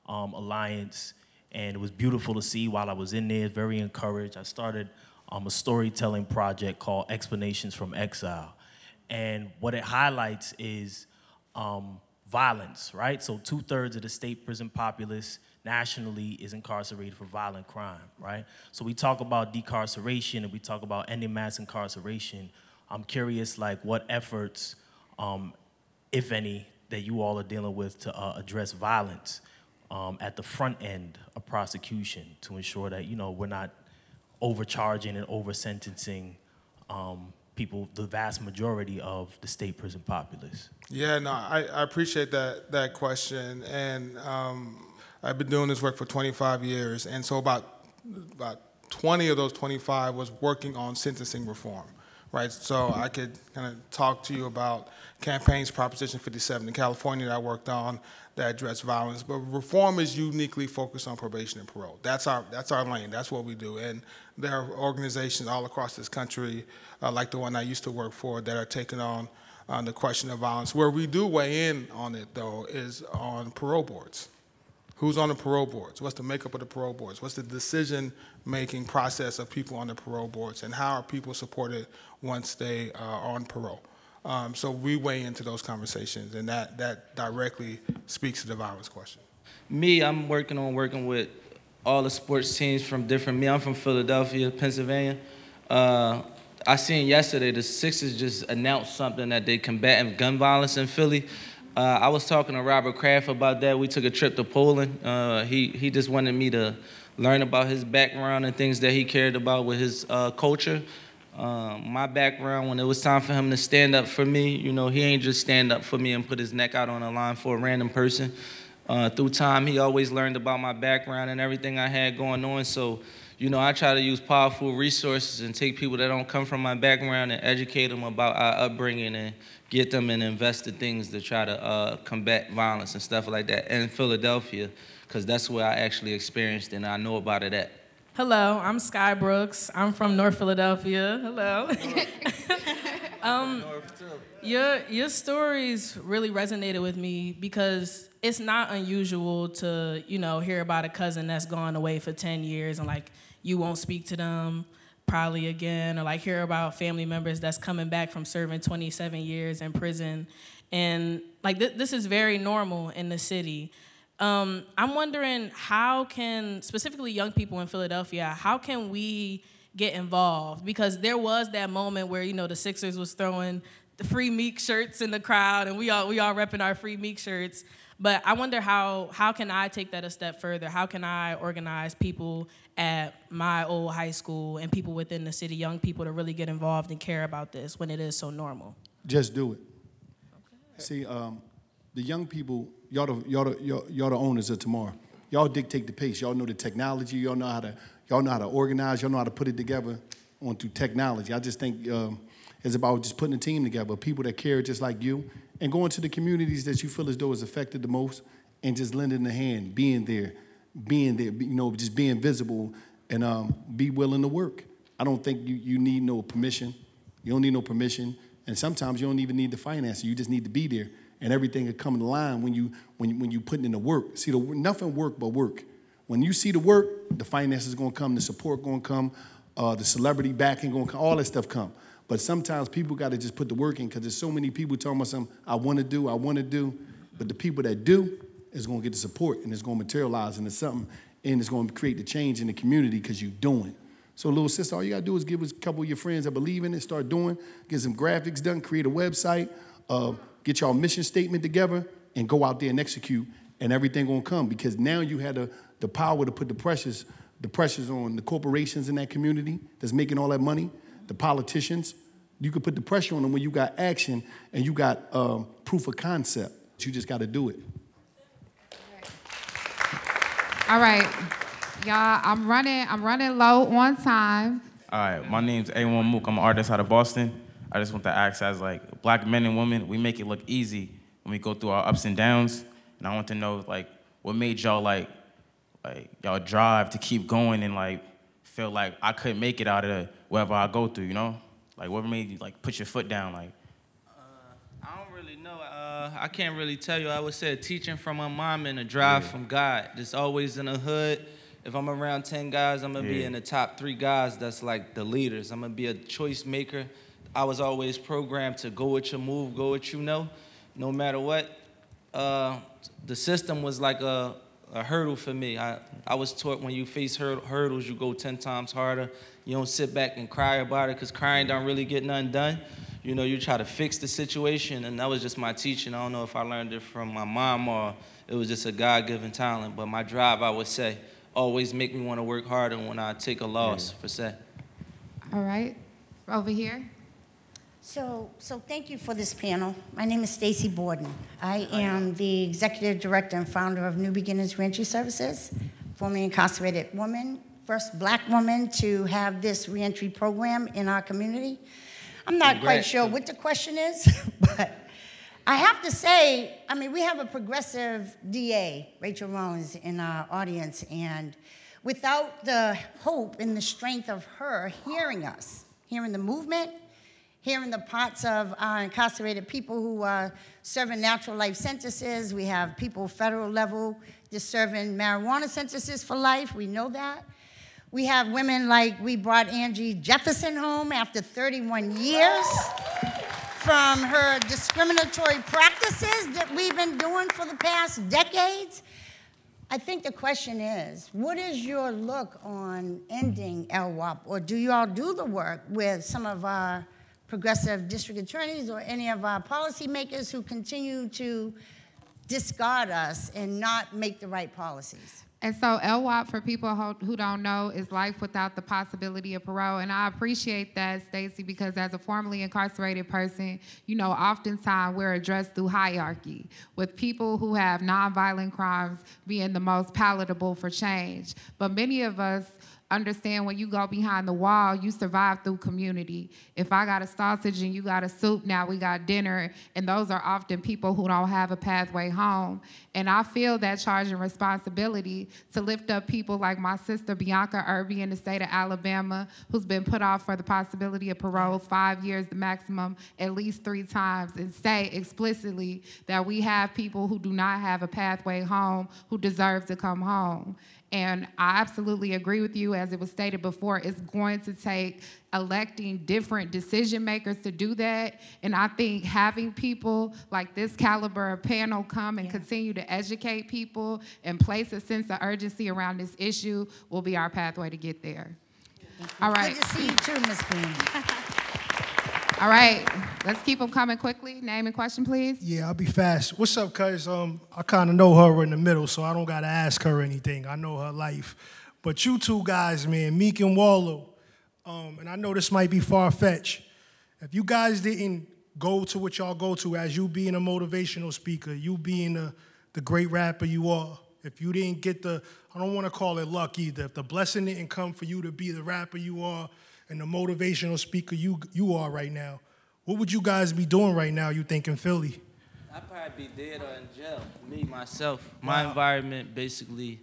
um, Alliance, and it was beautiful to see while I was in there. Very encouraged. I started um, a storytelling project called Explanations from Exile, and what it highlights is um, violence, right? So two thirds of the state prison populace nationally is incarcerated for violent crime, right? So we talk about decarceration and we talk about ending mass incarceration. I'm curious, like, what efforts, um, if any, that you all are dealing with to uh, address violence um, at the front end of prosecution to ensure that you know we're not overcharging and over sentencing um, people, the vast majority of the state prison populace.
Yeah, no, I, I appreciate that that question, and um, I've been doing this work for 25 years, and so about about 20 of those 25 was working on sentencing reform, right? So I could kind of talk to you about campaigns Proposition 57 in California that I worked on that address violence, but reform is uniquely focused on probation and parole. That's our that's our lane. That's what we do, and there are organizations all across this country, uh, like the one I used to work for, that are taking on on the question of violence. Where we do weigh in on it, though, is on parole boards. Who's on the parole boards? What's the makeup of the parole boards? What's the decision-making process of people on the parole boards? And how are people supported once they are on parole? Um, so we weigh into those conversations, and that, that directly speaks to the violence question.
Me, I'm working on working with all the sports teams from different. Me, I'm from Philadelphia, Pennsylvania. Uh, I seen yesterday the Sixers just announced something that they combating gun violence in Philly. Uh, I was talking to Robert Kraft about that. We took a trip to Poland. Uh, he he just wanted me to learn about his background and things that he cared about with his uh, culture. Um, my background, when it was time for him to stand up for me, you know, he ain't just stand up for me and put his neck out on the line for a random person. Uh, through time, he always learned about my background and everything I had going on. So, you know, I try to use powerful resources and take people that don't come from my background and educate them about our upbringing and get them and invest in things to try to uh, combat violence and stuff like that in Philadelphia, because that's where I actually experienced and I know about it at.
Hello, I'm Sky Brooks. I'm from North Philadelphia. Hello. um, your your stories really resonated with me because it's not unusual to you know hear about a cousin that's gone away for ten years and like you won't speak to them probably again or like hear about family members that's coming back from serving 27 years in prison and like th- this is very normal in the city um, I'm wondering how can specifically young people in Philadelphia, how can we get involved? Because there was that moment where you know the Sixers was throwing the free Meek shirts in the crowd, and we all we all repping our free Meek shirts. But I wonder how how can I take that a step further? How can I organize people at my old high school and people within the city, young people, to really get involved and care about this when it is so normal?
Just do it. See, um, the young people, y'all the, y'all, the, y'all, y'all the owners of tomorrow. Y'all dictate the pace. Y'all know the technology. Y'all know how to y'all know how to organize. Y'all know how to put it together onto technology. I just think um, it's about just putting a team together, people that care just like you, and going to the communities that you feel as though is affected the most, and just lending a hand, being there, being there, you know, just being visible, and um, be willing to work. I don't think you, you need no permission. You don't need no permission, and sometimes you don't even need the financing. You just need to be there and everything will come in line when you when you, when you put in the work. See, the, nothing work but work. When you see the work, the finances going to come, the support going to come, uh, the celebrity backing going to come, all that stuff come. But sometimes people got to just put the work in because there's so many people telling me something I want to do, I want to do, but the people that do is going to get the support and it's going to materialize into something and it's going to create the change in the community because you're doing. So, little sister, all you got to do is give a couple of your friends that believe in it, start doing, get some graphics done, create a website. Uh, get y'all mission statement together, and go out there and execute, and everything gonna come because now you had the, the power to put the pressures, the pressures on the corporations in that community that's making all that money, the politicians. You could put the pressure on them when you got action and you got um, proof of concept. You just got to do it.
All right, y'all. I'm running. I'm running low on time.
All right, my name's A1 Mook. I'm an artist out of Boston. I just want to ask as like black men and women, we make it look easy when we go through our ups and downs. And I want to know like what made y'all like like y'all drive to keep going and like feel like I couldn't make it out of wherever I go through, you know? Like what made you like put your foot down like
uh, I don't really know. Uh, I can't really tell you. I would say teaching from my mom and a drive yeah. from God. Just always in the hood. If I'm around 10 guys, I'm gonna yeah. be in the top three guys that's like the leaders. I'm gonna be a choice maker I was always programmed to go with your move, go with you know, no matter what. Uh, the system was like a, a hurdle for me. I, I was taught when you face hurdles, you go 10 times harder. You don't sit back and cry about it because crying don't really get nothing done. You know, you try to fix the situation, and that was just my teaching. I don't know if I learned it from my mom or it was just a God given talent, but my drive, I would say, always make me want to work harder when I take a loss, yeah. for say.
All right, over here.
So, so thank you for this panel. My name is Stacey Borden. I am the executive director and founder of New Beginnings Reentry Services, formerly incarcerated woman, first black woman to have this reentry program in our community. I'm not Congrats. quite sure what the question is, but I have to say, I mean, we have a progressive DA, Rachael Rollins, in our audience, and without the hope and the strength of her hearing us, hearing the movement, hearing the parts of our incarcerated people who are serving natural life sentences. We have people federal level just serving marijuana sentences for life. We know that. We have women like we brought Angie Jefferson home after 31 years from her discriminatory practices that we've been doing for the past decades. I think the question is, what is your look on ending LWOP? Or do you all do the work with some of our progressive district attorneys or any of our policymakers who continue to discard us and not make the right policies?
And so LWOP, for people who- don't know, is life without the possibility of parole. And I appreciate that, Stacey, because as a formerly incarcerated person, you know, oftentimes we're addressed through hierarchy, with people who have nonviolent crimes being the most palatable for change. But many of us understand when you go behind the wall, you survive through community. If I got a sausage and you got a soup, now we got dinner. And those are often people who don't have a pathway home. And I feel that charge and responsibility to lift up people like my sister Bianca Irby in the state of Alabama, who's been put off for the possibility of parole five years, the maximum, at least three times, and say explicitly that we have people who do not have a pathway home who deserve to come home. And I absolutely agree with you, as it was stated before, it's going to take electing different decision makers to do that. And I think having people like this caliber of panel come and continue to educate people and place a sense of urgency around this issue will be our pathway to get there. All right.
Good to see you too, Ms. Payne.
All right, let's keep them coming quickly. Name and question, please.
Yeah, I'll be fast. What's up, cuz? Um, I kind of know her in the middle, so I don't gotta ask her anything. I know her life. But you two guys, man, Meek and Wallo, um, and I know this might be far fetched. If you guys didn't go to what y'all go to as you being a motivational speaker, you being the, the great rapper you are, if you didn't get the, I don't want to call it luck either, if the blessing didn't come for you to be the rapper you are and the motivational speaker you you are right now, what would you guys be doing right now? You think in Philly?
I'd probably be dead or in jail. Me, myself. My environment, basically,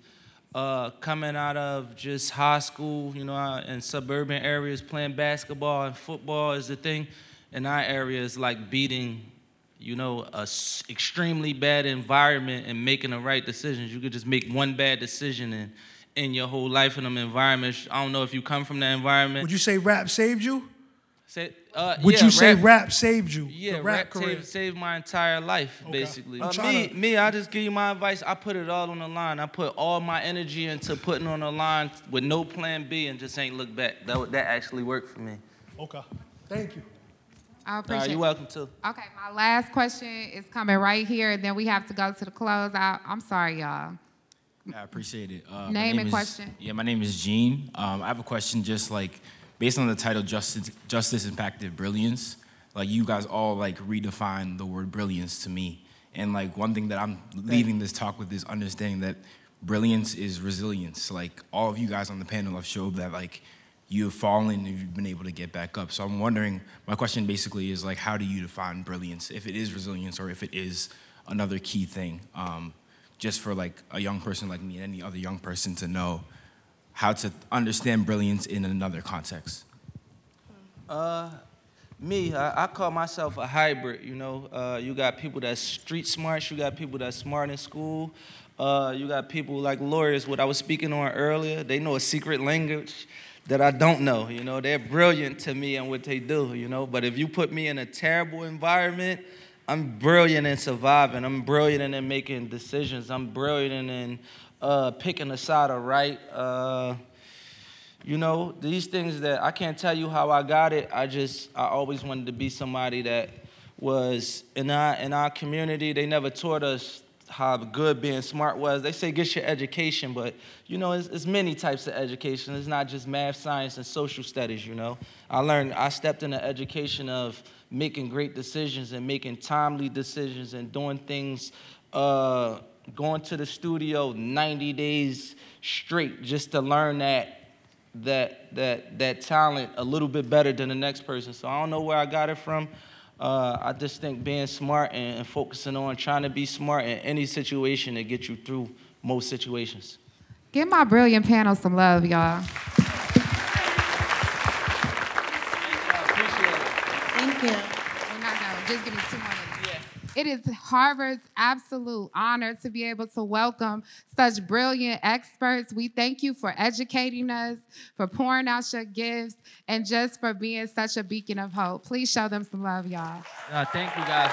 uh, coming out of just high school, you know, in suburban areas, playing basketball and football is the thing. In our area, it's like beating, you know, a s- extremely bad environment and making the right decisions. You could just make one bad decision and in your whole life in them environments. I don't know if you come from that environment.
Would you say rap saved you?
Say, uh,
Would
yeah,
you say
rap-
rap saved you?
Yeah,
the
rap,
rap career.
saved, saved my entire life, basically. Uh, me,
to-
me, I just give you my advice. I put it all on the line. I put all my energy into putting on the line with no plan B and just ain't look back. That, that actually worked for me.
Okay. Thank you.
I appreciate
right,
it.
you're welcome too.
Okay, my last question is coming right here, and then we have to go to the close out. I'm sorry, y'all.
I appreciate it. Uh, my
Name and
is-
question.
Yeah, my name is Gene. Um, I have a question just like based on the title Justice, Justice Impacted Brilliance. Like you guys all like redefine the word brilliance to me. And like one thing that I'm leaving this talk with is understanding that brilliance is resilience. Like all of you guys on the panel have showed that like you've fallen and you've been able to get back up. So I'm wondering, my question basically is like, how do you define brilliance? If it is resilience or if it is another key thing, um, just for like a young person like me and any other young person to know how to understand brilliance in another context.
Uh, me, I, I call myself a hybrid. You know, uh, you got people that's street smart. You got people that's smart in school. Uh, you got people like lawyers. What I was speaking on earlier, they know a secret language that I don't know. You know, they're brilliant to me and what they do. You know, but if you put me in a terrible environment, I'm brilliant in surviving. I'm brilliant in making decisions. I'm brilliant in uh, picking a side of right. Uh, you know, these things that I can't tell you how I got it. I just I always wanted to be somebody that was in our in our community. They never taught us how good being smart was. They say get your education, but you know, it's, it's many types of education. It's not just math, science, and social studies. You know, I learned I stepped in the education of making great decisions and making timely decisions and doing things. Uh, going to the studio 90 days straight just to learn that that that that talent a little bit better than the next person. So I don't know where I got it from. Uh, I just think being smart and, and focusing on trying to be smart in any situation to get you through most situations.
Give my brilliant panel some love, y'all.
You.
Well, not no, just give me two more minutes. It is Harvard's absolute honor to be able to welcome such brilliant experts. We thank you for educating us, for pouring out your gifts, and just for being such a beacon of hope. Please show them some love, y'all.
Uh, thank you guys.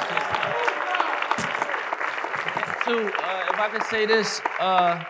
Too, Too, uh, if I could say this, uh,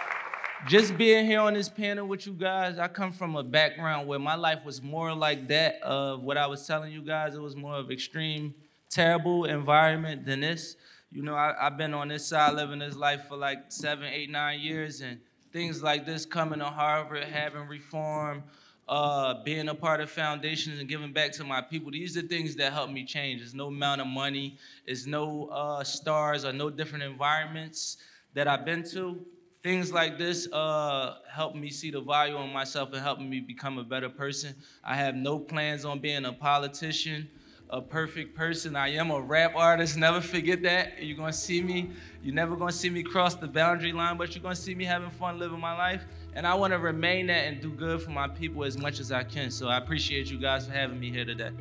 just being here on this panel with you guys, I come from a background where my life was more like that of what I was telling you guys. It was more of extreme, terrible environment than this. You know, I, have been on this side living this life for like seven, eight, nine years, and things like this coming to Harvard, having reform, uh, being a part of foundations and giving back to my people. These are things that help me change. There's no amount of money, there's no uh, stars or no different environments that I've been to things like this uh, help me see the value in myself and helping me become a better person. I have no plans on being a politician, a perfect person. I am a rap artist. Never forget that. You're gonna see me. You're never gonna see me cross the boundary line, but you're gonna see me having fun living my life. And I want to remain that and do good for my people as much as I can. So I appreciate you guys for having me here today.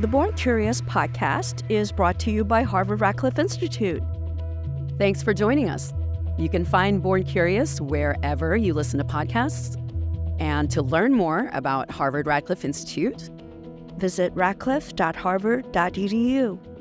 The Born Curious podcast is brought to you by Harvard Radcliffe Institute.
Thanks for joining us. You can find Born Curious wherever you listen to podcasts. And to learn more about Harvard Radcliffe Institute,
visit radcliffe.harvard.edu.